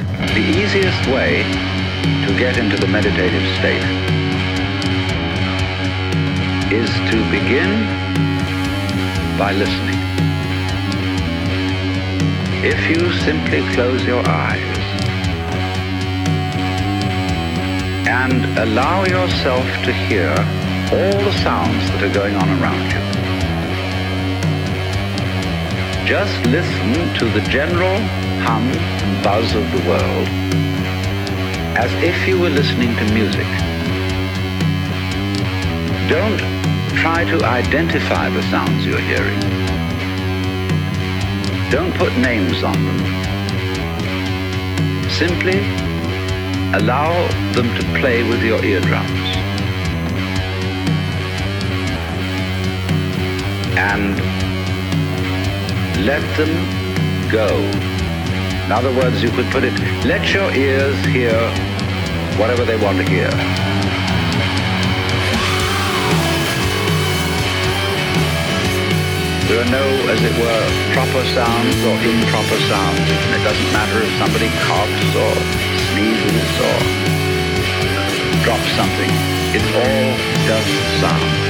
The easiest way to get into the meditative state is to begin by listening. If you simply close your eyes and allow yourself to hear all the sounds that are going on around you, just listen to the general hum and buzz of the world as if you were listening to music. Don't try to identify the sounds you're hearing. Don't put names on them. Simply allow them to play with your eardrums. And let them go. In other words, you could put it, let your ears hear whatever they want to hear. There are no, as it were, proper sounds or improper sounds. And it doesn't matter if somebody coughs or sneezes or drops something. It's all just sound.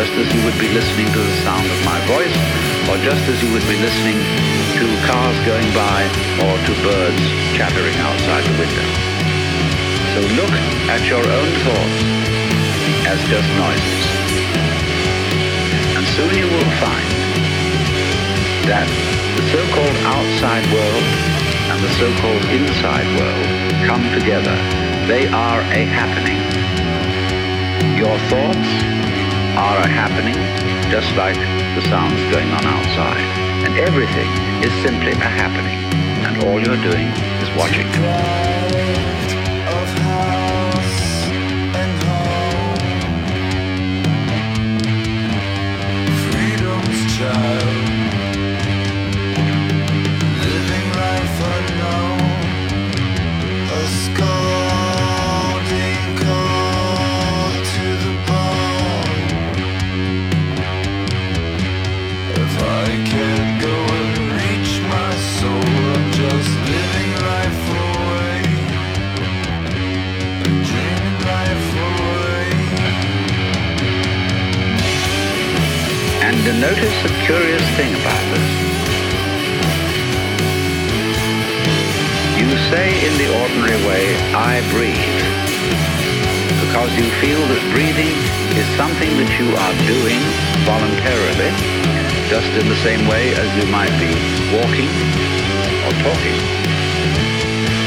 Just as you would be listening to the sound of my voice, or just as you would be listening to cars going by or to birds chattering outside the window. So look at your own thoughts as just noises. And soon you will find that the so-called outside world and the so-called inside world come together. They are a happening. Your thoughts are happening, just like the sounds going on outside. And everything is simply a happening. And all you're doing is watching. Curious thing about this. You say in the ordinary way, I breathe, because you feel that breathing is something that you are doing voluntarily, just in the same way as you might be walking or talking.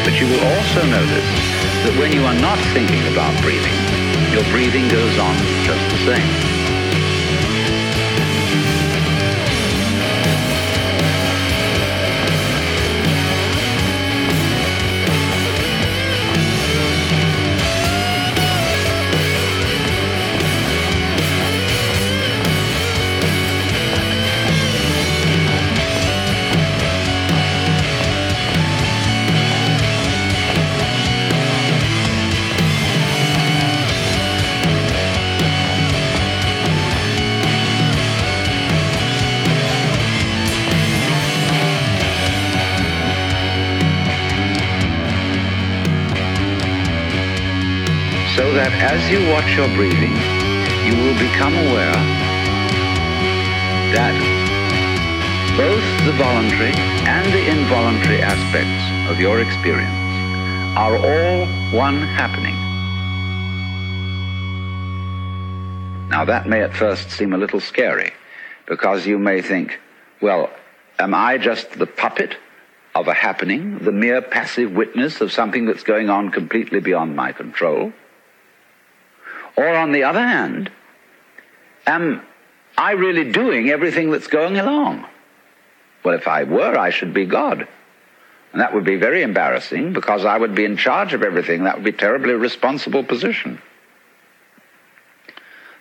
But you will also notice that when you are not thinking about breathing, your breathing goes on just the same. As you watch your breathing, you will become aware that both the voluntary and the involuntary aspects of your experience are all one happening. Now that may at first seem a little scary because you may think, well, am I just the puppet of a happening, the mere passive witness of something that's going on completely beyond my control? Or on the other hand, am I really doing everything that's going along? Well, if I were, I should be God. And that would be very embarrassing because I would be in charge of everything. That would be a terribly responsible position.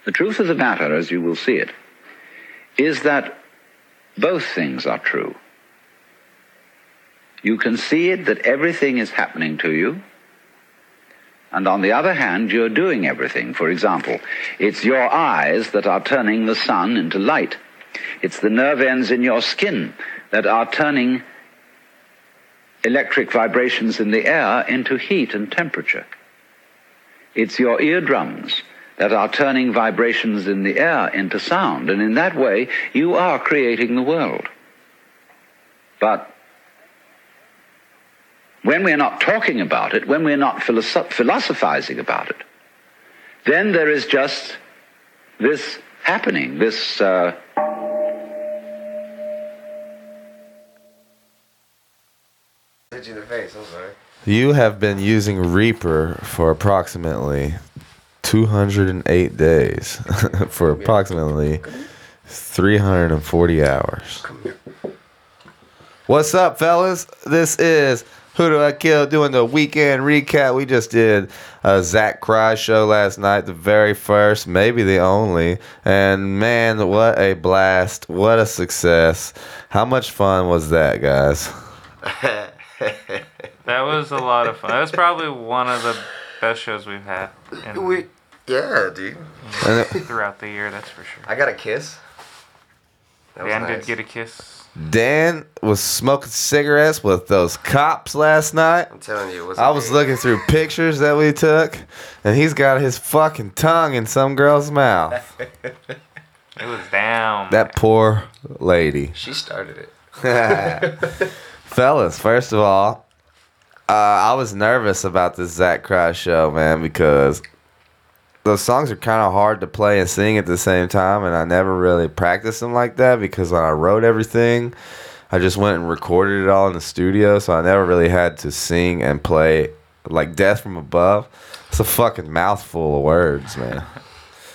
The truth of the matter, as you will see it, is that both things are true. You can see it that everything is happening to you, and on the other hand, you're doing everything. For example, it's your eyes that are turning the sun into light. It's the nerve ends in your skin that are turning electric vibrations in the air into heat and temperature. It's your eardrums that are turning vibrations in the air into sound, and in that way, you are creating the world. But when we're not talking about it, when we're not philosoph- philosophizing about it, then there is just this happening, this. Uh, Hit you in the face. I'm sorry. You have been using Reaper for approximately 208 days, for approximately 340 hours. What's up, fellas? This is Who Do I Kill doing the weekend recap. We just did a Zach Cry show last night, the very first, maybe the only. And man, what a blast! What a success! How much fun was that, guys? That was a lot of fun. That was probably one of the best shows we've had in, we, yeah, dude. Throughout the year. That's for sure. I got a kiss. That was Dan nice. did get a kiss. Dan was smoking cigarettes with those cops last night. I'm telling you, it wasn't I was me. looking through pictures that we took, and he's got his fucking tongue in some girl's mouth. It was down. That poor lady. She started it. Fellas, first of all, uh, I was nervous about this Zach Cry show, man, because those songs are kind of hard to play and sing at the same time, and I never really practiced them like that because when I wrote everything, I just went and recorded it all in the studio, so I never really had to sing and play like Death from Above. It's a fucking mouthful of words, man.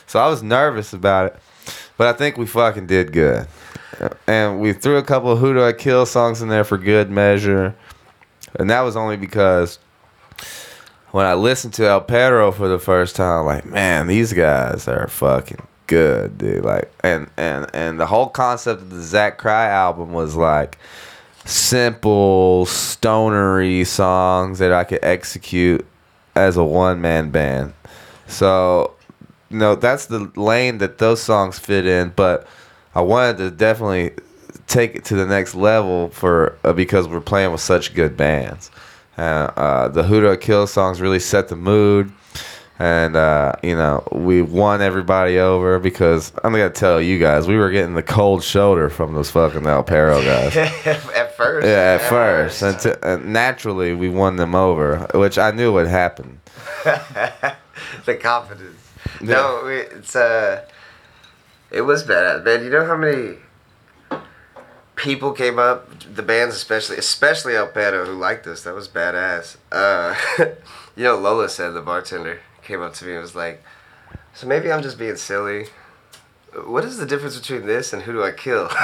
So I was nervous about it, but I think we fucking did good. And we threw a couple of Who Do I Kill songs in there for good measure. And that was only because when I listened to El Perro for the first time, like, man, these guys are fucking good, dude. Like, and and and the whole concept of the Zach Cry album was like simple, stonery songs that I could execute as a one man band. So, know, that's the lane that those songs fit in. But I wanted to definitely take it to the next level for uh, because we're playing with such good bands. Uh, uh, the I Kill songs really set the mood, and uh, you know we won everybody over because I'm gonna tell you guys we were getting the cold shoulder from those fucking El Perro guys. at first. Yeah, at first, and, to, and naturally we won them over, which I knew would happen. the confidence. No, it's uh, it was badass, man. You know how many people came up, the bands especially, especially El Pedo, who liked us. That was badass. Uh, you know, Lola said the bartender came up to me and was like, "So maybe I'm just being silly." What is the difference between this and who do I kill?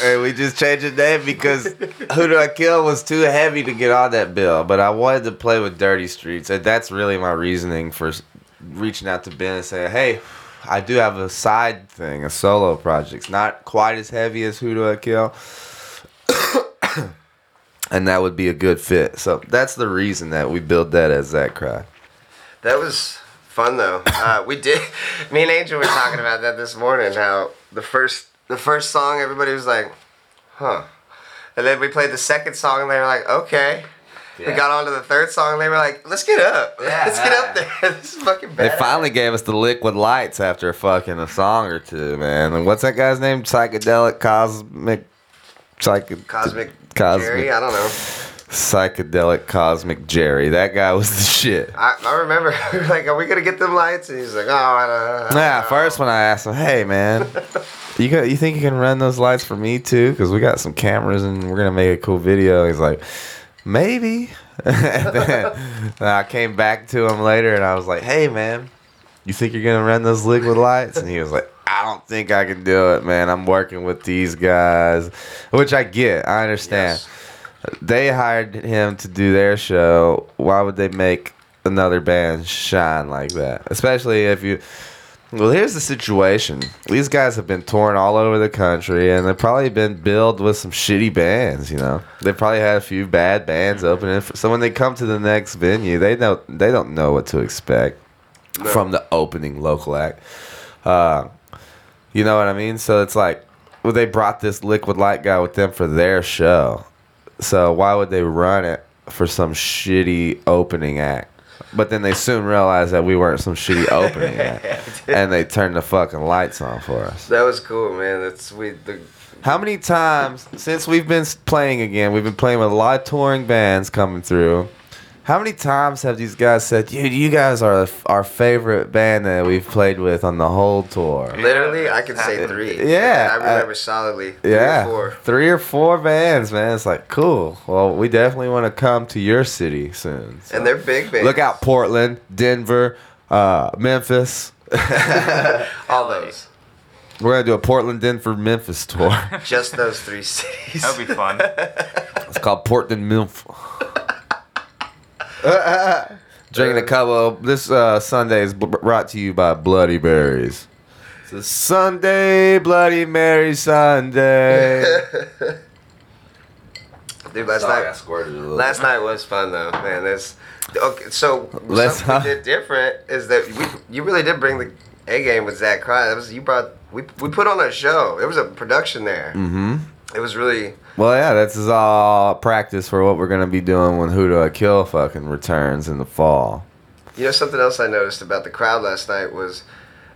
Hey, we just changed the name because Who Do I Kill was too heavy to get on that bill. But I wanted to play with Dirty Streets, and that's really my reasoning for reaching out to Ben and saying, "Hey, I do have a side thing, a solo project. It's not quite as heavy as Who Do I Kill." And that would be a good fit. So that's the reason that we built that as Zach Cry. That was fun though. Uh, we did. Me and Angel were talking about that this morning. How the first the first song, everybody was like, "Huh," and then we played the second song, and they were like, "Okay." We Yeah. got onto the third song and they were like, let's get up. Yeah. let's get up there. this is fucking bad. They finally gave us the liquid lights after a fucking a song or two, man. And what's that guy's name? Psychedelic Cosmic Psych Cosmic, Cosmic Jerry, I don't know. Psychedelic Cosmic Jerry. That guy was the shit. I, I remember, like, are we going to get them lights? And he's like, oh, I don't know. Yeah, first when I asked him, "Hey man, you got, you think you can run those lights for me too? Because we got some cameras and we're gonna make a cool video." He's like, "Maybe." and then, then I came back to him later and I was like, "Hey man, you think you're gonna run those liquid lights?" And he was like, "I don't think I can do it, man. I'm working with these guys," which I get. I understand. Yes. They hired him to do their show. Why would they make another band shine like that? Especially if you. Well, here's the situation. These guys have been touring all over the country, and they've probably been billed with some shitty bands. You know, they probably had a few bad bands opening. So when they come to the next venue, they know they don't know what to expect from the opening local act. Uh, you know what I mean? So it's like, well, they brought this Liquid Light guy with them for their show. So why would they run it for some shitty opening act? But then they soon realized that we weren't some shitty opening act, and they turned the fucking lights on for us. That was cool, man. That's we. The, How many times since we've been playing again? We've been playing with a lot of touring bands coming through. How many times have these guys said, "Dude, you guys are our favorite band that we've played with on the whole tour"? literally, I can say three. Yeah, I remember uh, solidly. Three Yeah, or four. three or four bands, man. It's like cool. Well, we definitely want to come to your city soon. so. And they're big bands. look out, Portland, Denver, uh, Memphis. All those. We're gonna do a Portland, Denver, Memphis tour. Just those three cities. That'd be fun. It's called Portland Milf. Drinking a couple. This uh, Sunday is b- brought to you by Bloody Berries. It's a Sunday, Bloody Mary Sunday. Dude, last Sorry, I night. squirted a little. Last night was fun though, man. This. Okay, so Let's- something we did different is that we you really did bring the A game with Zach Cry. That was you brought. We we put on a show. There was a production there. Mm-hmm. It was really. Well, yeah, this is all practice for what we're gonna be doing when Who Do I Kill fucking returns in the fall. You know something else I noticed about the crowd last night was,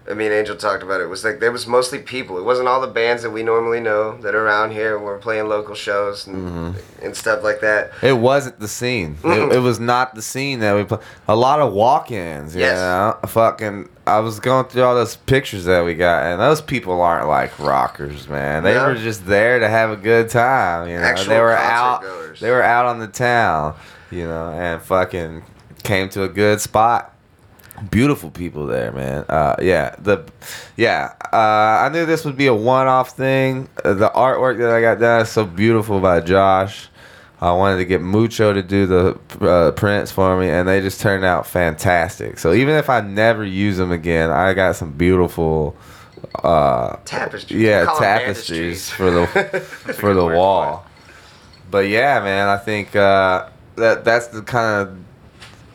I mean Angel talked about it. Was like there was mostly people. It wasn't all the bands that we normally know that are around here. We're playing local shows and Mm-hmm. and stuff like that. It wasn't the scene. It, it was not the scene that we play. A lot of walk-ins. Yes. Yeah. Fucking. I was going through all those pictures that we got, and those people aren't like rockers, man. They No. were just there to have a good time. You know, Actual they were out. goers. They were out on the town. You know, and fucking came to a good spot. Beautiful people there, man. Uh, yeah, the, yeah. Uh, I knew this would be a one-off thing. Uh, the artwork that I got done is so beautiful by Josh. I wanted to get Mucho to do the uh, prints for me, and they just turned out fantastic. So even if I never use them again, I got some beautiful, uh, Tapestries. Yeah, tapestries for the for the wall. But yeah, man, I think uh, that that's the kind of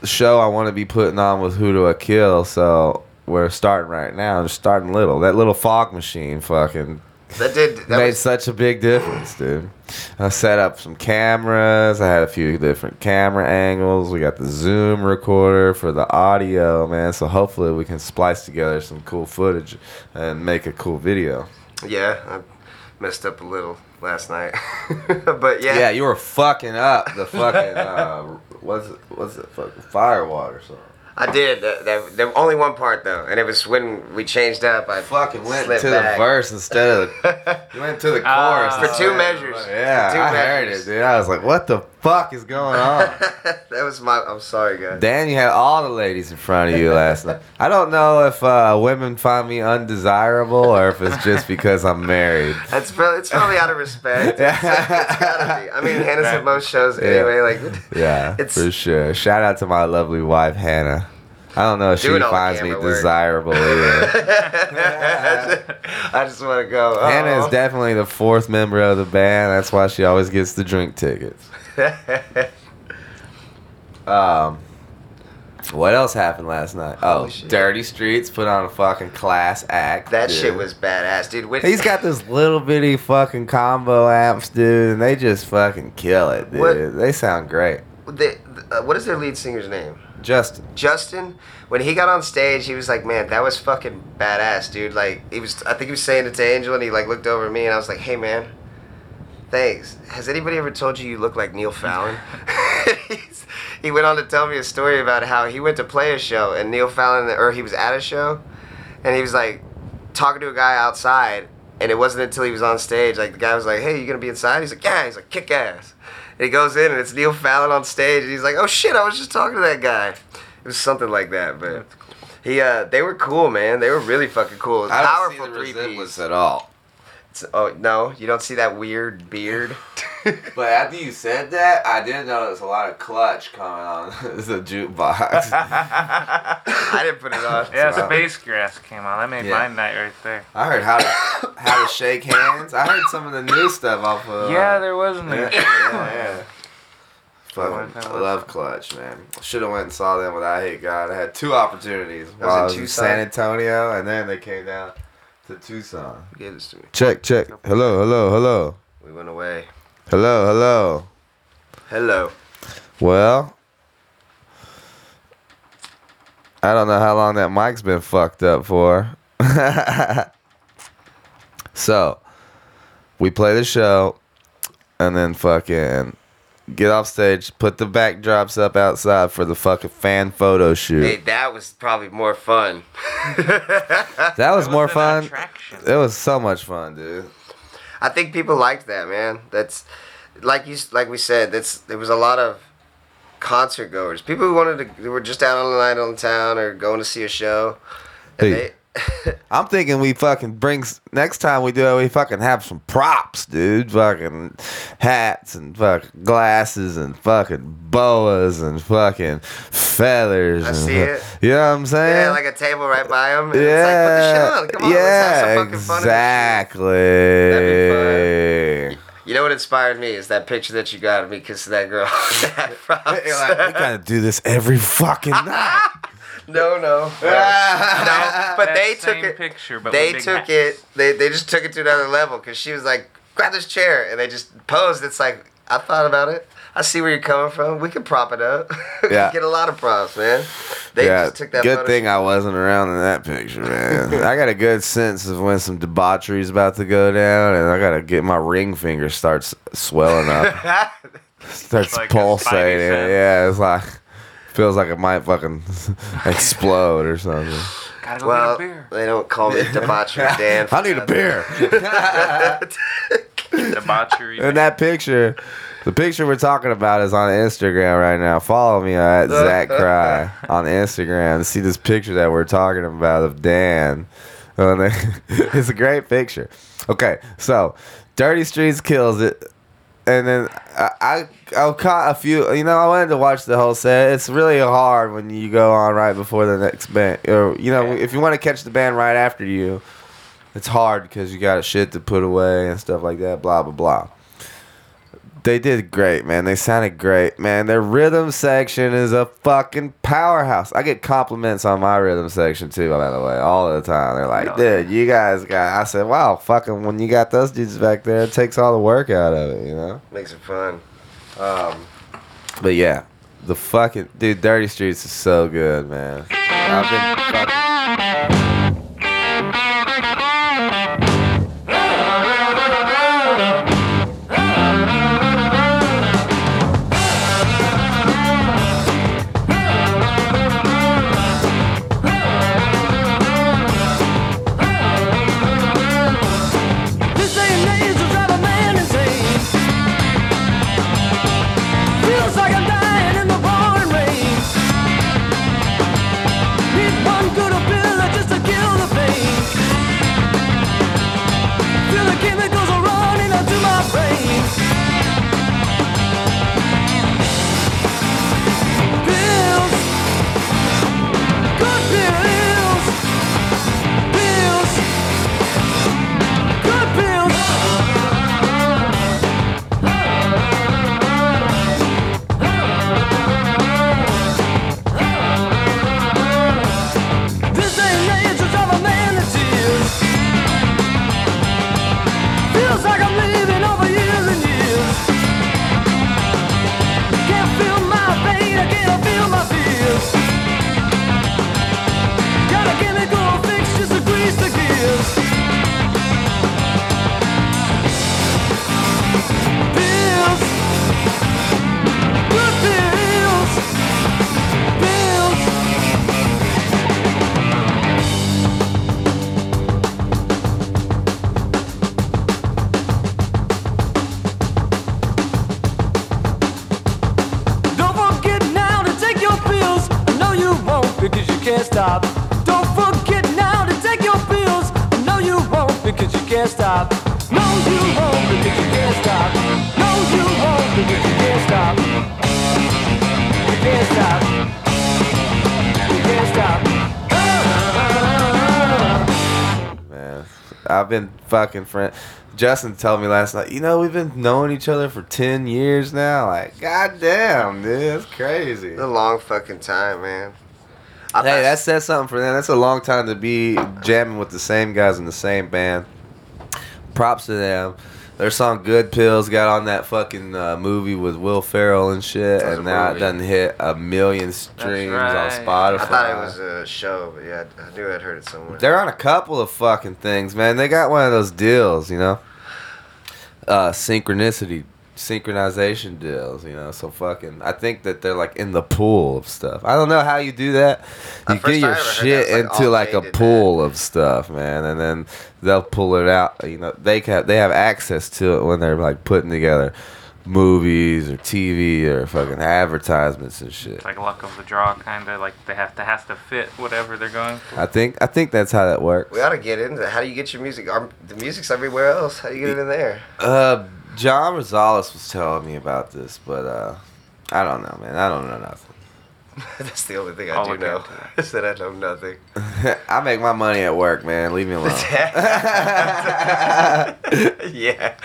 show I want to be putting on with Who Do I Kill. So we're starting right now, just starting little. That little fog machine, fucking That did. That made was, such a big difference, dude. I set up some cameras. I had a few different camera angles. We got the Zoom recorder for the audio, man. So hopefully we can splice together some cool footage and make a cool video. yeah, I messed up a little last night, but yeah. Yeah, you were fucking up the fucking uh, what's it? What's it? Fucking firewall or something. I did. That, that, that only one part though, and it was when we changed up. I Fucking went to back. the verse instead of the, you went to the Ah. chorus For two measures. Yeah, For two I heard it, dude. I was like, what the fuck is going on? that was my. I'm sorry, guys. Dan, you had all the ladies in front of you last night. I don't know if uh, women find me undesirable or if it's just because I'm married. That's probably, it's probably out of respect. It's, it's gotta be. I mean, Hannah's at most shows anyway. Like, Yeah, It's- for sure. Shout out to my lovely wife, Hannah. I don't know if she finds me work. desirable either. I just want to go. Oh. Hannah is definitely the fourth member of the band. That's why she always gets the drink tickets. Um, what else happened last night? Oh, shit. Dirty Streets put on a fucking class act. that dude. shit was badass, dude. He's got this little bitty fucking combo amps, dude, and they just fucking kill it, dude. What- They sound great. the, the uh, what is their lead singer's name? Justin. Justin, when he got on stage, he was like, "Man, that was fucking badass, dude." Like, he was. I think he was saying it to Angel, and he like looked over at me, and I was like, "Hey, man, thanks. Has anybody ever told you you look like Neil Fallon?" He went on to tell me a story about how he went to play a show, and Neil Fallon, or he was at a show, and he was like talking to a guy outside, and it wasn't until he was on stage, like the guy was like, "Hey, you gonna be inside?" He's like, "Yeah." He's like, "Kick ass." And he goes in, and it's Neil Fallon on stage, and he's like, "Oh shit, I was just talking to that guy." It was something like that, but he, uh, they were cool, man. They were really fucking cool. It was I don't powerful see the three resemblance at all. Oh no, you don't see that weird beard. But after you said that, I did notice a lot of clutch coming on the jukebox. I didn't put it on. Yeah, Wow. Space Grass came on. That made Yeah. my night right there. I heard how to how to shake hands. I heard some of the new stuff off of. Uh, yeah, there wasn't. yeah, a yeah, yeah. What I love Clutch, man. Should have went and saw them, but I hate God. I had two opportunities was while I in was in Tucson? San Antonio, and then they came down to Tucson. Give this to me. Check, check. Hello, hello, hello, We went away. hello, hello. Hello. Well, I don't know how long that mic's been fucked up for. so, we play the show, and then fucking get off stage, put the backdrops up outside for the fucking fan photo shoot. Hey, that was probably more fun. that was It more fun. attraction. It was so much fun, dude. I think people liked that, man. That's like you like we said. That's there was a lot of concert goers. People who wanted to who were just out on the night on the town or going to see a show. And Hey. I'm thinking we fucking bring next time we do it, we fucking have some props, dude. Fucking hats and fucking glasses and fucking boas and fucking feathers. I and see it. You know what I'm saying? yeah, like a table right by them. And yeah, It's like, put the shit on. Come on, yeah, let's have some fucking fun. exactly. You know what inspired me is that picture that you got of me kissing that girl. that props. Like, we gotta do this every fucking night. No, no, no. no. But That they took same it. Picture, but they took hats. it. They they just took it to another level because she was like, "Grab this chair," and they just posed. It's like I thought about it. I see where you're coming from. We could prop it up. Yeah. get a lot of props, man. They yeah, just took that. good photo thing shoot. I wasn't around in that picture, man. I got a good sense of when some debauchery's about to go down, and I gotta get my ring finger starts swelling up, starts Like pulsating. Yeah, it's like feels like it might fucking explode or something. Gotta go well, get a beer. they don't call me debauchery Dan. I need a beer. Debauchery. In that picture, the picture we're talking about is on Instagram right now. Follow me at Zach Cry on Instagram see this picture that we're talking about of Dan. It's a great picture. Okay, so Dirty Streets kills it. And then I, I I caught a few. You know, I wanted to watch the whole set. It's really hard when you go on right before the next band, or you know, if you want to catch the band right after you, it's hard because you got shit to put away and stuff like that. Blah blah blah. They did great, man. They sounded great, man. Their rhythm section is a fucking powerhouse. I get compliments on my rhythm section too, by the way, all the time. They're like, dude, you guys got. I said, wow, fucking, when you got those dudes back there, it takes all the work out of it, you know? Makes it fun. Um, But yeah, the fucking dude, Dirty Streets is so good, man. I've been fucking friend. Justin told me last night, you know, we've been knowing each other for 10 years now. Like, goddamn, dude, that's crazy. It's a long fucking time, man. I Hey, that says something for them. That's a long time to be jamming with the same guys in the same band. Props to them. Their song "Good Pills" got on that fucking uh, movie with Will Ferrell and shit, That was and a now it movie. done hit a million streams right. on Spotify. I thought it was a show, but yeah, I knew I'd heard it somewhere. They're on a couple of fucking things, man. They got one of those deals, you know, uh, synchronicity, synchronization deals, you know. So fucking, I think that they're like in the pool of stuff. I don't know how you do that. You first get your time I ever heard shit that like, into like a did pool of stuff, man, and then they'll pull it out. You know, they have they have access to it when they're like putting together movies or TV or fucking advertisements and shit. It's like luck of the draw, kind of like they have to has to fit whatever they're going for. I think I think that's how that works. We ought to get into it. How do you get your music? Our, the music's everywhere else. How do you get it in there? Uh, John Rosales was telling me about this, but uh, I don't know, man. I don't know nothing. That's the only thing I I'll do know. Is that I know nothing. I make my money at work, man. Leave me alone. yeah.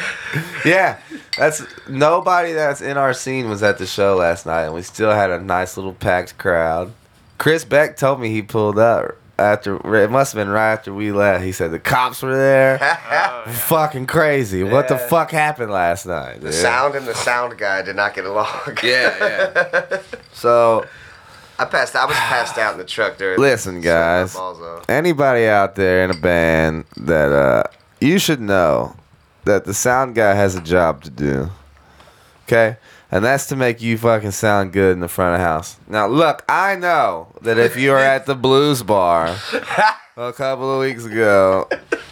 yeah, that's nobody that's in our scene was at the show last night, and we still had a nice little packed crowd. Chris Beck told me he pulled up after. It must have been right after we left. He said the cops were there. Oh. Fucking crazy. What the fuck happened last night? The dude? sound and the sound guy did not get along. Yeah, yeah. So I passed. I was passed out in the truck during. Listen, guys. anybody out there in a band that uh you should know that the sound guy has a job to do. Okay? And that's to make you fucking sound good in the front of the house. Now look, I know that if you were at the blues bar a couple of weeks ago,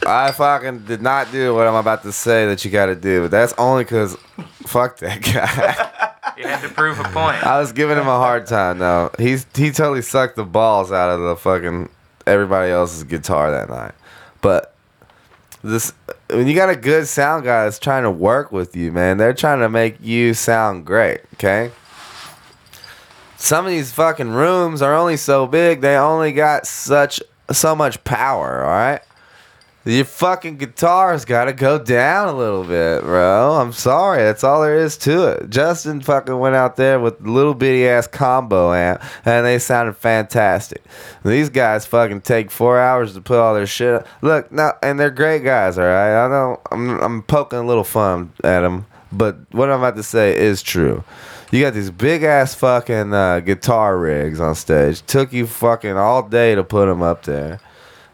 I fucking did not do what I'm about to say that you gotta do. But that's only cause fuck that guy. You had to prove a point. I was giving him a hard time though. He's he totally sucked the balls out of the fucking everybody else's guitar that night. But this when you got a good sound guy that's trying to work with you, man, they're trying to make you sound great, okay? Some of these fucking rooms are only so big, they only got such so much power, all right? Your fucking guitar's got to go down a little bit, bro. I'm sorry. That's all there is to it. Justin fucking went out there with little bitty ass combo amp, and they sounded fantastic. These guys fucking take four hours to put all their shit. Up. Look, now, and they're great guys, all right. I know I'm I'm poking a little fun at them, but what I'm about to say is true. You got these big ass fucking uh, guitar rigs on stage. Took you fucking all day to put them up there.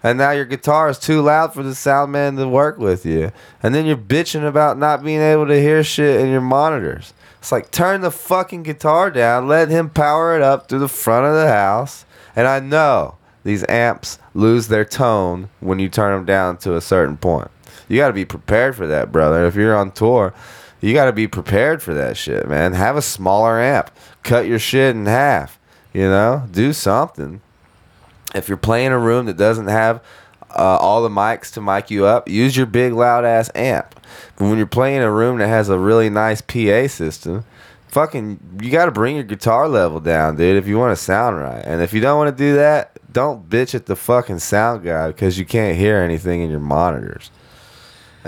And now your guitar is too loud for the sound man to work with you. And then you're bitching about not being able to hear shit in your monitors. It's like turn the fucking guitar down, let him power it up through the front of the house. And I know these amps lose their tone when you turn them down to a certain point. You got to be prepared for that, brother. If you're on tour, you got to be prepared for that shit, man. Have a smaller amp. Cut your shit in half. You know, do something if you're playing a room that doesn't have uh, all the mics to mic you up, use your big loud ass amp. But when you're playing a room that has a really nice PA system, fucking you got to bring your guitar level down, dude, if you want to sound right. And if you don't want to do that, don't bitch at the fucking sound guy because you can't hear anything in your monitors.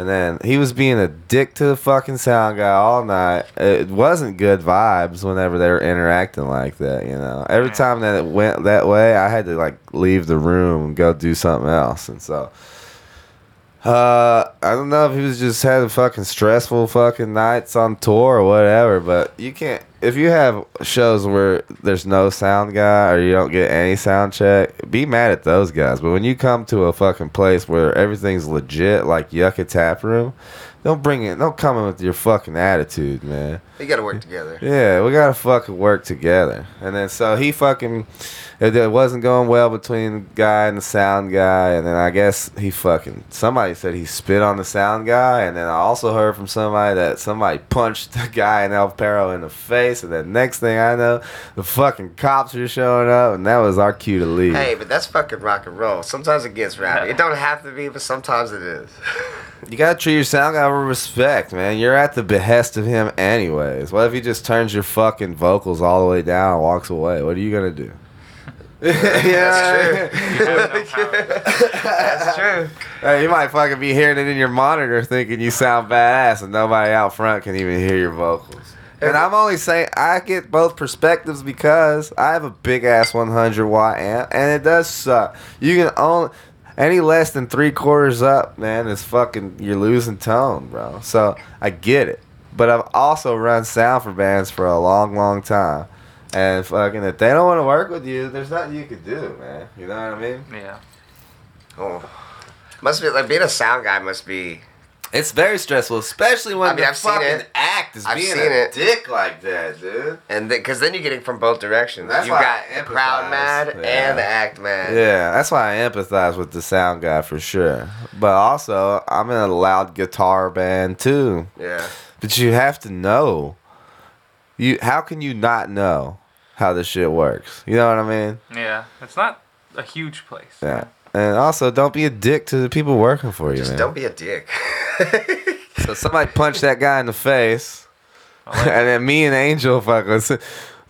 And then he was being a dick to the fucking sound guy all night. It wasn't good vibes whenever they were interacting like that, you know. Every time that it went that way, I had to like leave the room and go do something else. And so uh I don't know if he was just having fucking stressful fucking nights on tour or whatever, but you can't if you have shows where there's no sound guy or you don't get any sound check, be mad at those guys. But when you come to a fucking place where everything's legit, like Yucca Tap Room, don't bring it. Don't come in with your fucking attitude, man. You got to work together. Yeah, we gotta fucking work together. And then so he fucking it, it wasn't going well between the guy and the sound guy. And then I guess he fucking somebody said he spit on the sound guy. And then I also heard from somebody that somebody punched the guy in El Perro in the face. And then next thing I know, the fucking cops are showing up, and that was our cue to leave. Hey, but that's fucking rock and roll. Sometimes it gets rowdy. It don't have to be, but sometimes it is. You gotta treat your sound guy with respect, man. You're at the behest of him anyways. What if he just turns your fucking vocals all the way down and walks away? What are you gonna do? yeah, That's true. That's true. Hey, you might fucking be hearing it in your monitor thinking you sound badass and nobody out front can even hear your vocals. And I'm only saying I get both perspectives because I have a big ass 100 watt amp and it does suck. You can only any less than three quarters up, man, is fucking you're losing tone, bro. So I get it, but I've also run sound for bands for a long, long time, and fucking if they don't want to work with you, there's nothing you can do, man. You know what I mean? Yeah. Oh. Must be like being a sound guy must be It's very stressful, especially when I mean, the I've seen fucking it. act is I've being seen a it. dick like that, dude. and then because then you're getting from both directions. That's you why got I the crowd empathize. mad Yeah. and the act mad. Yeah, that's why I empathize with the sound guy for sure. But also, I'm in a loud guitar band too. Yeah. But you have to know. You how can you not know how this shit works? You know what I mean? Yeah. It's not a huge place. Yeah. And also, don't be a dick to the people working for you, Just man. don't be a dick. So somebody punched that guy in the face, like- and then me and Angel fucking s-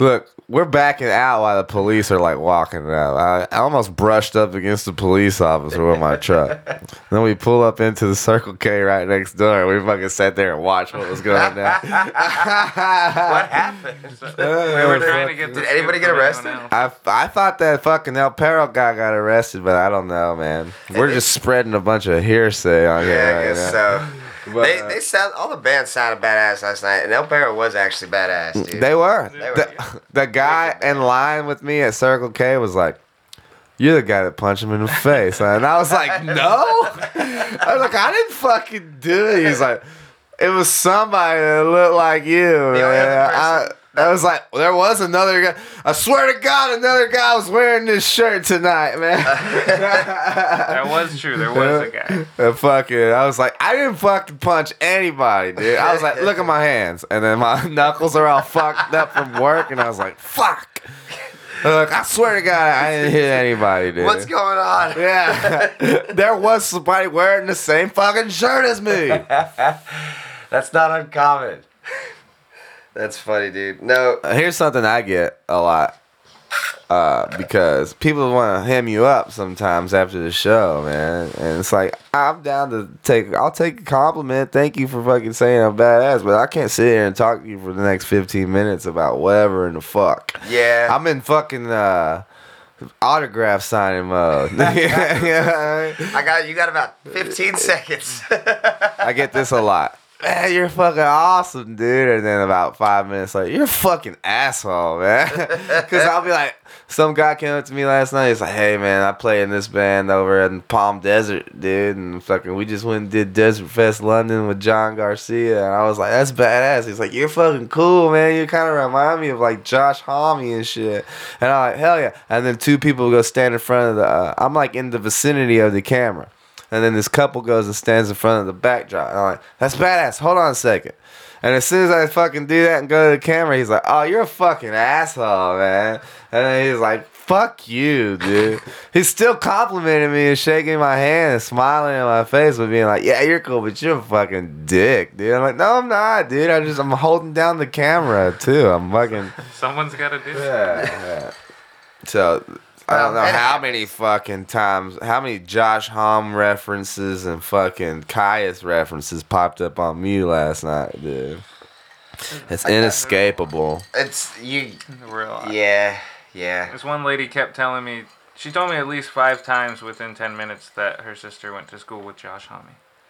look. We're backing out while the police are like walking out. I, I almost brushed up against the police officer with my truck. then we pull up into the Circle K right next door. We fucking sat there and watched what was going down. what happened? we were trying to get Did anybody get arrested? I, I thought that fucking El Perro guy got arrested, but I don't know, man. We're just spreading a bunch of hearsay on here. Yeah, I guess now. so. But, they they sound all the bands sounded badass last night, and El Perro was actually badass, dude. They were. They were, The, the guy in line with me at Circle K was like, "You're the guy that punched him in the face," and I was like, "No." I was like, "I didn't fucking do it." He's like, "It was somebody that looked like you." I, I was like, there was another guy. I swear to God, another guy was wearing this shirt tonight, man. That was true. There was a guy. And fucking, I was like, I didn't fucking punch anybody, dude. I was like, look at my hands, and then my knuckles are all fucked up from work, and I was like, fuck. Look, I swear to God, I didn't hit anybody, dude. What's going on? Yeah, there was somebody wearing the same fucking shirt as me. That's not uncommon. That's funny, dude. No, Uh, Here's something I get a lot. Uh, because people want to hem you up sometimes after the show, man, and it's like I'm down to take. I'll take a compliment. Thank you for fucking saying I'm badass, but I can't sit here and talk to you for the next 15 minutes about whatever in the fuck. yeah. I'm in fucking uh, autograph signing mode. I got you. Got about 15 seconds. I get this a lot. Man, you're fucking awesome, dude. And then about five minutes later, you're fucking asshole, man. Because I'll be like, some guy came up to me last night. He's like, hey, man, I play in this band over in Palm Desert, dude. And fucking, we just went and did Desert Fest London with John Garcia. And I was like, that's badass. He's like, you're fucking cool, man. You kind of remind me of like Josh Homme and shit. And I'm like, hell yeah. And then two people go stand in front of the, uh, I'm like in the vicinity of the camera. And then this couple goes and stands in front of the backdrop. And I'm like, that's badass. Hold on a second. And as soon as I fucking do that and go to the camera, he's like, oh, you're a fucking asshole, man. And then he's like, fuck you, dude. he's still complimenting me and shaking my hand and smiling in my face, but being like, yeah, you're cool, but you're a fucking dick, dude. I'm like, no, I'm not, dude. I just, I'm holding down the camera, too. I'm fucking. Someone's got to do. Yeah, yeah. So I don't know how many fucking times, how many Josh Homme references and fucking Kyuss references popped up on me last night, dude. It's inescapable. it's you. There were a lot. Yeah, yeah. This one lady kept telling me, she told me at least five times within 10 minutes that her sister went to school with Josh Homme.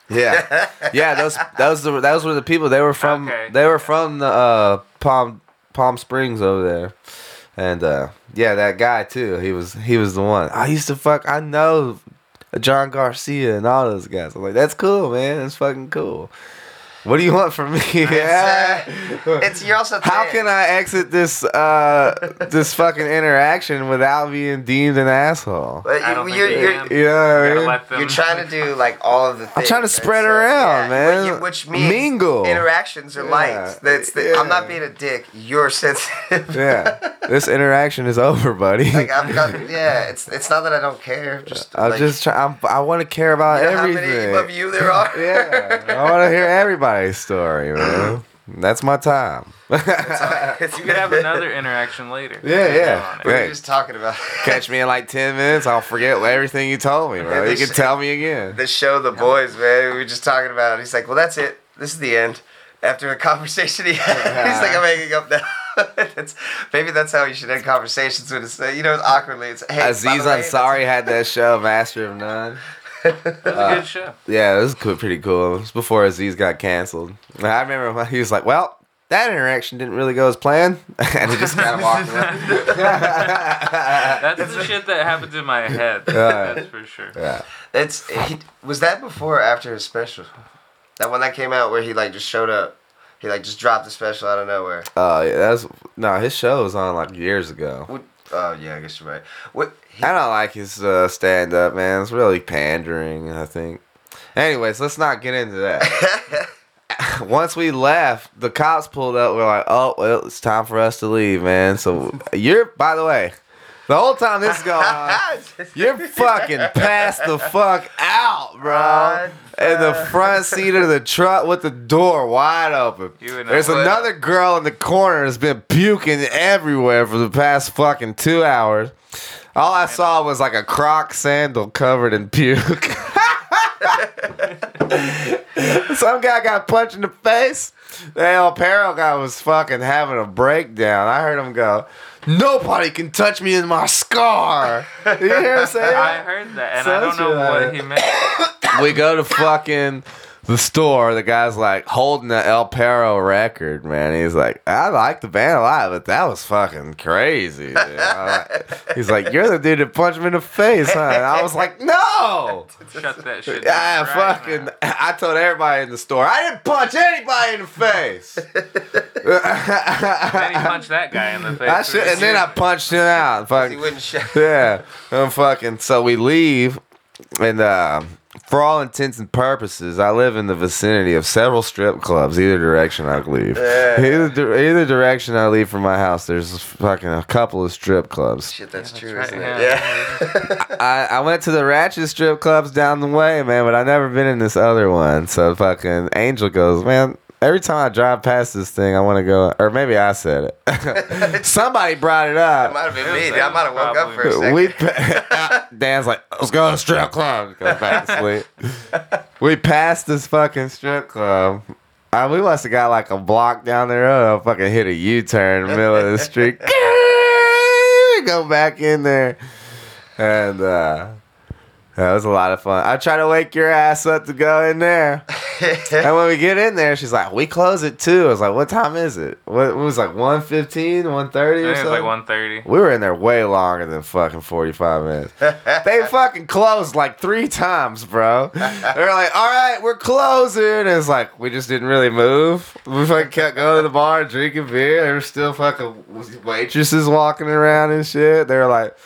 Yeah, yeah. Those those the those were the people. They were from Okay. they were from the uh, Palm Palm Springs over there, and uh, yeah, that guy too. He was he was the one. I used to fuck. I know John Garcia and all those guys. I'm like, that's cool, man. That's fucking cool. What do you want from me? Yeah. It's you're also. How can I exit this uh this fucking interaction without being deemed an asshole? But I don't you, think you're, you you're, can. You know what I Gotta mean? let them- You're trying to do like all of the things. I'm trying to spread That's, around, yeah, man. Which, which means Mingle. Interactions are Yeah, light. That's the, I'm not yeah. being a dick. You're sensitive. Yeah. This interaction is over, buddy. like I've got. Yeah. It's it's not that I don't care. Just I'm like, just trying. I want to care about you know how everything. many of you there are. yeah, I want to hear everybody's story, man. That's my time. It's You could have another interaction later. Yeah, yeah. We were Hey. just talking about Catch me in like ten minutes. I'll forget everything you told me, bro. You this- can tell me again. the show, The Boys, man. We were just talking about. it. He's like, well, that's it. This is the end. After a conversation he had, he's like, I'm hanging up now. that's, maybe that's how you should end conversations with us. You know, awkwardly. It's hey, by the Aziz way, Ansari had that show, Master of None. It was a good show. Yeah, it was cool, pretty cool. It was before Aziz got canceled. I remember when he was like, "Well, that interaction didn't really go as planned," and he just kind of walked away. That's the shit that happens in my head. Yeah. That's for sure. yeah. That's he, was that before or after his special? That one that came out where he like just showed up. He like just dropped the special out of nowhere. Oh yeah, that's no. His show was on like years ago. What, oh yeah, I guess you're right. What? He, I don't like his uh, stand up, man. It's really pandering, I think. Anyways, let's not get into that. Once we left, the cops pulled up. We're like, oh, well, it's time for us to leave, man. So you're, by the way, the whole time this is going on, you're fucking passed the fuck out, bro. God, In the front seat of the truck with the door wide open. There's I- another girl in the corner that's been puking everywhere for the past fucking two hours. All I saw was like a croc sandal covered in puke. Some guy got punched in the face. The El Perro guy was fucking having a breakdown. I heard him go, Nobody can touch me in my scar. You hear what I'm saying? I heard that, and I don't know what he meant. we go to fucking the store. The guy's like holding the El Perro record, man. He's like, I like the band a lot, but that was fucking crazy. like- He's like, You're the dude that punched me in the face, huh? And I was like, No. Shut that shit Yeah, down. right fucking. now. I told everybody in the store, I didn't punch anybody in the face. Then he punched that guy in the face. I should, and then I punched him out. he Fucking, wouldn't shut. yeah, I'm fucking. So we leave, and uh, for all intents and purposes, I live in the vicinity of several strip clubs. Either direction I leave, either either direction I leave from my house, there's fucking a couple of strip clubs. Shit, that's true, right, isn't yeah. it? Yeah. I, I went to the ratchet strip clubs down the way, man, but I never been in this other one. So fucking Angel goes, man. Every time I drive past this thing, I want to go, or maybe I said it. Somebody brought it up. It up. might have been me. it dude. I might have woke up for a second. We Dan's like, let's go to strip club. Go back to sleep. we passed this fucking strip club. Uh, we must have got like a block down the road. I fucking hit a U turn in the middle of the street. go back in there. And uh that was a lot of fun. I try to wake your ass up to go in there. and when we get in there, she's like, We close at two. I was like, What time is it? What it was like 115, 130 I or think it was something? like 130. We were in there way longer than fucking 45 minutes. they fucking closed like three times, bro. They were like, all right, we're closing. And it's like, we just didn't really move. We fucking kept going to the bar, drinking beer. There were still fucking waitresses walking around and shit. They were like,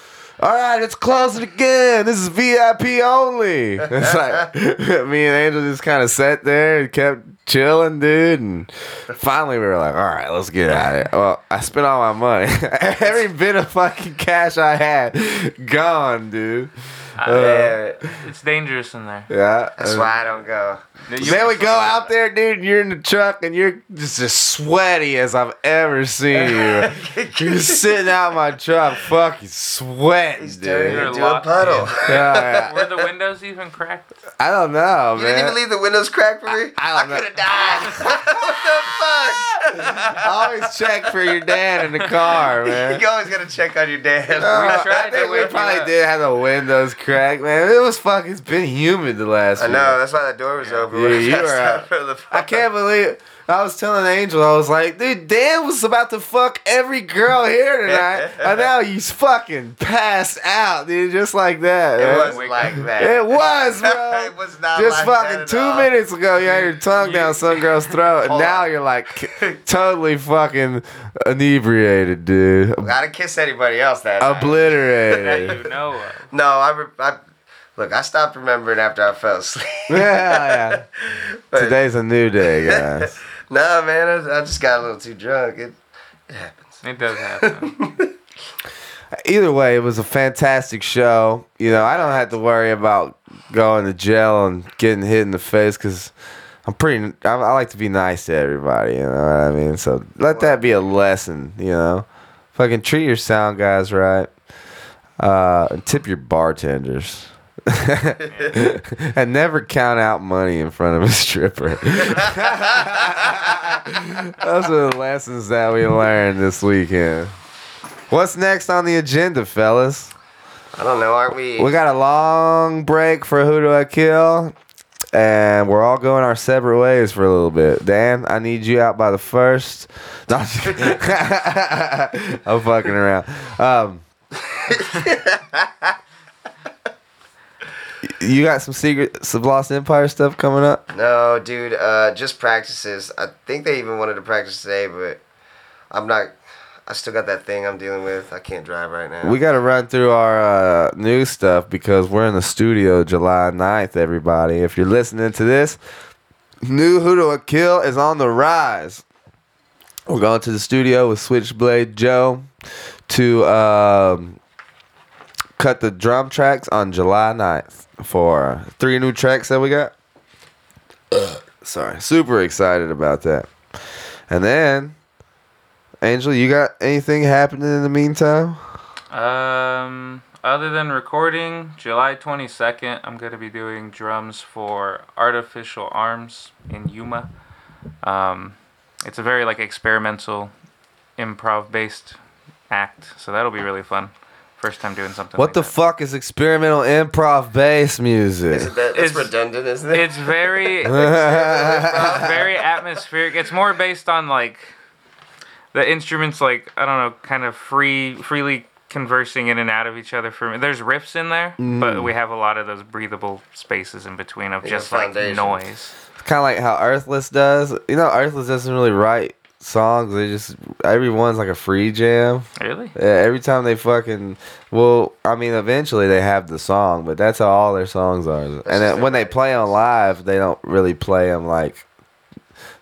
all right, it's closing again. This is VIP only. It's like, me and Angel just kind of sat there and kept chilling, dude. And finally, we were like, all right, let's get out of here. Well, I spent all my money. Every bit of fucking cash I had, gone, dude. I- Yeah. it's dangerous in there. Yeah. That's why I don't go. You- Then we go out there, dude, and you're in the truck and you're just as sweaty as I've ever seen you. you're sitting out in my truck, fucking sweating, He's dude. turning You're into a locked puddle. in. Yeah, Were the windows even cracked? I don't know, You man. didn't even leave the windows cracked for me? I don't know. could have died. what the fuck? I always check for your dad in the car, man. you always gotta check on your dad. Uh, tried I think to we probably did have the windows cracked, man. It was fucking. It's been humid the last. I week. know, that's why that door was open. Yeah, you were out the I can't believe I was telling Angel, I was like, dude, Dan was about to fuck every girl here tonight, and now he's fucking passed out, dude, just like that. It man. wasn't like that. It was, bro. it was not Just like fucking that at two all. minutes ago, you had your tongue down some girl's throat, and now on. you're like totally fucking inebriated, dude. Gotta kiss anybody else that night. Obliterated. you know of. No, I, re- I look. I stopped remembering after I fell asleep. yeah, yeah. But- Today's a new day, guys. No, man, I, I just got a little too drunk. It, it happens. It does happen. Either way, it was a fantastic show. You know, I don't have to worry about going to jail and getting hit in the face because I'm pretty. I, I like to be nice to everybody. You know what I mean? So let that be a lesson. You know, fucking treat your sound guys right. Uh, tip your bartenders. and never count out money in front of a stripper. Those are the lessons that we learned this weekend. What's next on the agenda, fellas? I don't know. Aren't we? We got a long break for Who Do I Kill? And we're all going our separate ways for a little bit. Dan, I need you out by the first. No, I'm. I'm fucking around. Um, you got some secret, some Lost Empire stuff coming up? No, dude. Uh, just practices. I think they even wanted to practice today, but I'm not. I still got that thing I'm dealing with. I can't drive right now. We got to run through our uh, new stuff because we're in the studio July 9th, everybody. If you're listening to this, new Who to Kill is on the rise. We're going to the studio with Switchblade Joe to um, cut the drum tracks on July 9th for three new tracks that we got. Sorry, super excited about that. And then, Angel, you got anything happening in the meantime? Um, other than recording, July 22nd, I'm going to be doing drums for Artificial Arms in Yuma. Um, it's a very like experimental, improv-based act, so that'll be really fun. First time doing something. What like the that. fuck is experimental improv bass music? Isn't that it's, It's- redundant, isn't it? It's very very atmospheric. It's more based on like the instruments, like I don't know, kind of free, freely conversing in and out of each other. For me, there's riffs in there, but mm. we have a lot of those breathable spaces in between of Yeah, just like foundation. noise. kind of like how Earthless does. You know, Earthless doesn't really write songs. They just everyone's like a free jam. Really? Yeah, every time they fucking well, I mean, eventually they have the song, but that's how all their songs are. And then when they play on live, they don't really play them like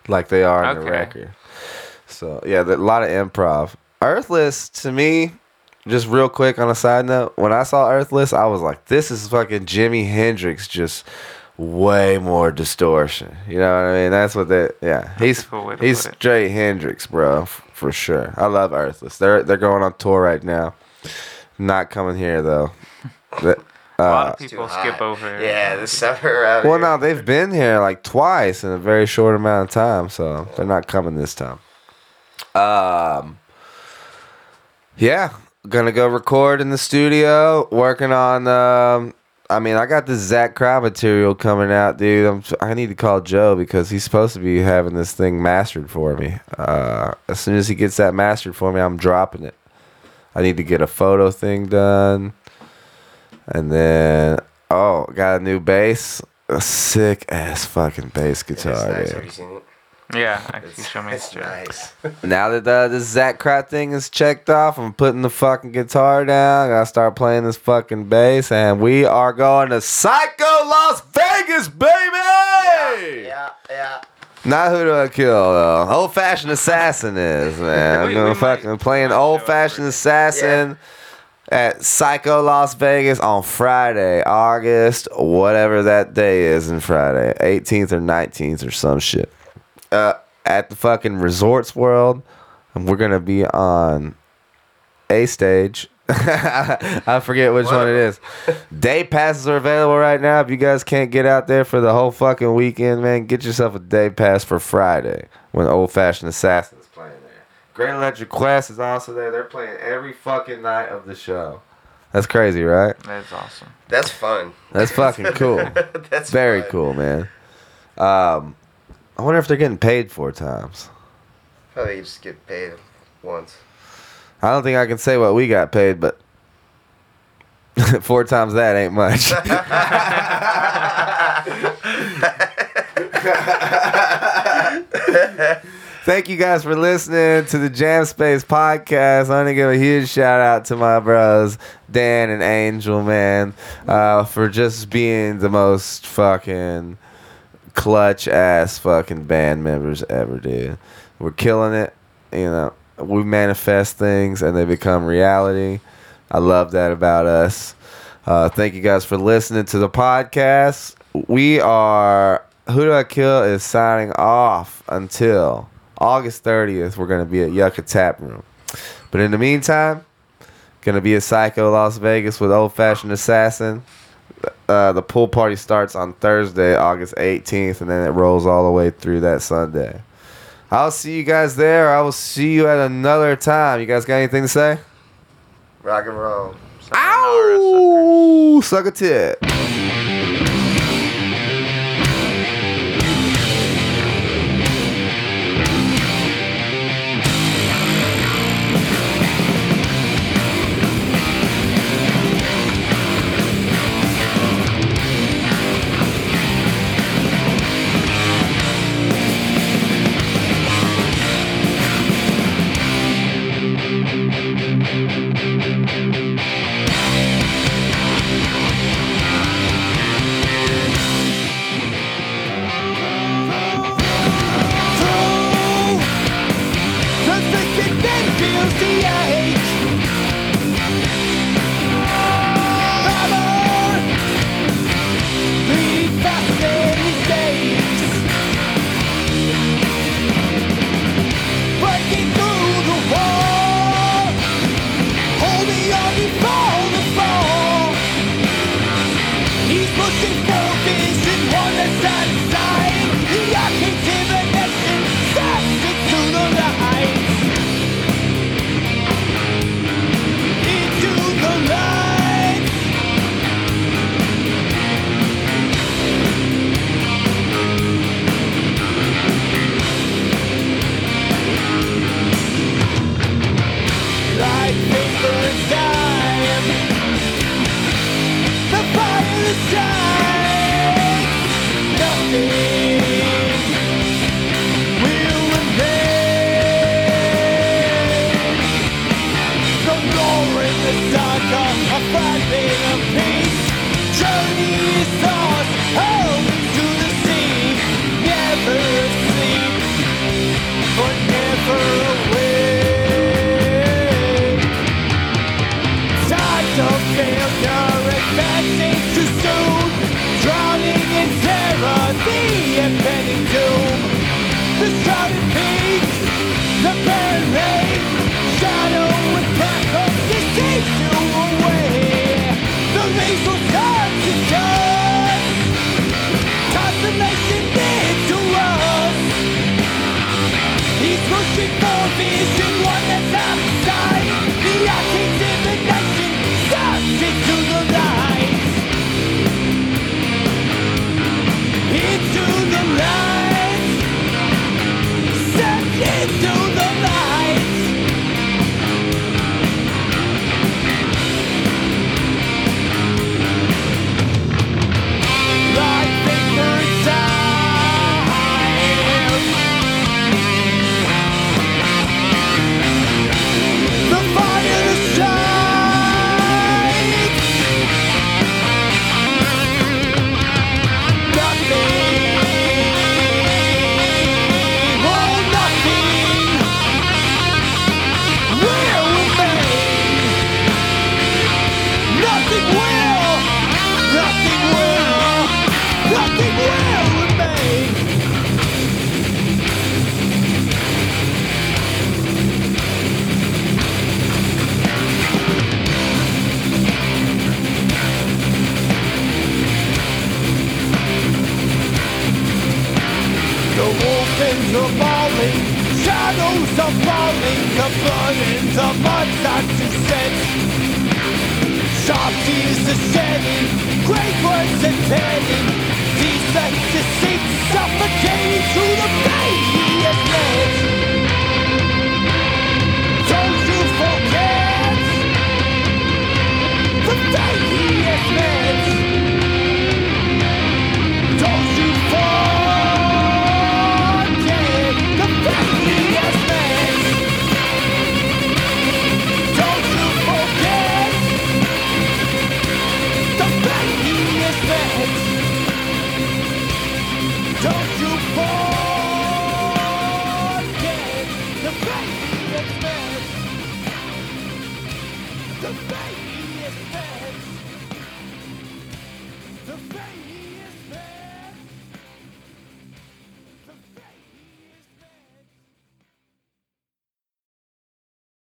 like they are on the record. So yeah, a lot of improv. Earthless to me, just real quick on a side note, when I saw Earthless, I was like, this is fucking Jimi Hendrix, just way more distortion. You know what I mean? That's what they. Yeah, he's a cool he's put it. straight Hendrix, bro, f- for sure. I love Earthless. They're they're going on tour right now. Not coming here though. But, a lot uh, of people skip hot. over. Yeah, the summer around well, here. no, they've been here like twice in a very short amount of time, so they're not coming this time. Um, yeah, gonna go record in the studio, working on. Um, I mean, I got this Zach Cry material coming out, dude. I'm, I need to call Joe because he's supposed to be having this thing mastered for me. Uh, as soon as he gets that mastered for me, I'm dropping it. I need to get a photo thing done. And then, oh, got a new bass. A sick ass fucking bass It's guitar. nice. dude. Have you seen it? Yeah, actually, It's, show me a it's nice. Now that uh, this Zach Cry thing is checked off, I'm putting the fucking guitar down. I Gotta start playing this fucking bass, and we are going to Psycho Las Vegas, baby! yeah, yeah. yeah. Not who do I kill though. Old fashioned assassin is man. I'm gonna fucking playing might show old fashioned for it. assassin at Psycho Las Vegas on Friday, August, whatever that day is in Friday, 18th or 19th or some shit. Uh, at the fucking Resorts World, and we're gonna be on a stage. I forget which one it is. Day passes are available right now. If you guys can't get out there for the whole fucking weekend, man, get yourself a day pass for Friday when Old Fashioned Assassin's playing there. Grand Electric Quest is also there. They're playing every fucking night of the show. That's crazy, right? That's awesome. That's fun. That's fucking cool. That's Very fun. cool, man. Um, I wonder if they're getting paid four times. Probably just get paid once. I don't think I can say what we got paid, but four times that ain't much. Thank you guys for listening to the Jam Space podcast. I want to give a huge shout out to my bros, Dan and Angel, man, uh, for just being the most fucking clutch ass fucking band members ever, dude. We're killing it. You know, we manifest things and they become reality. I love that about us. Uh, thank you guys for listening to the podcast. We are Who Do I Kill is signing off until August 30th. We're going to be at Yucca Tap Room. But in the meantime, going to be at Psycho Las Vegas with Old Fashioned Assassin. Uh, the pool party starts on Thursday, August 18th, and then it rolls all the way through that Sunday. I'll see you guys there. I will see you at another time. You guys got anything to say? Rock and roll. Sayonara. Ow! Suck a tit.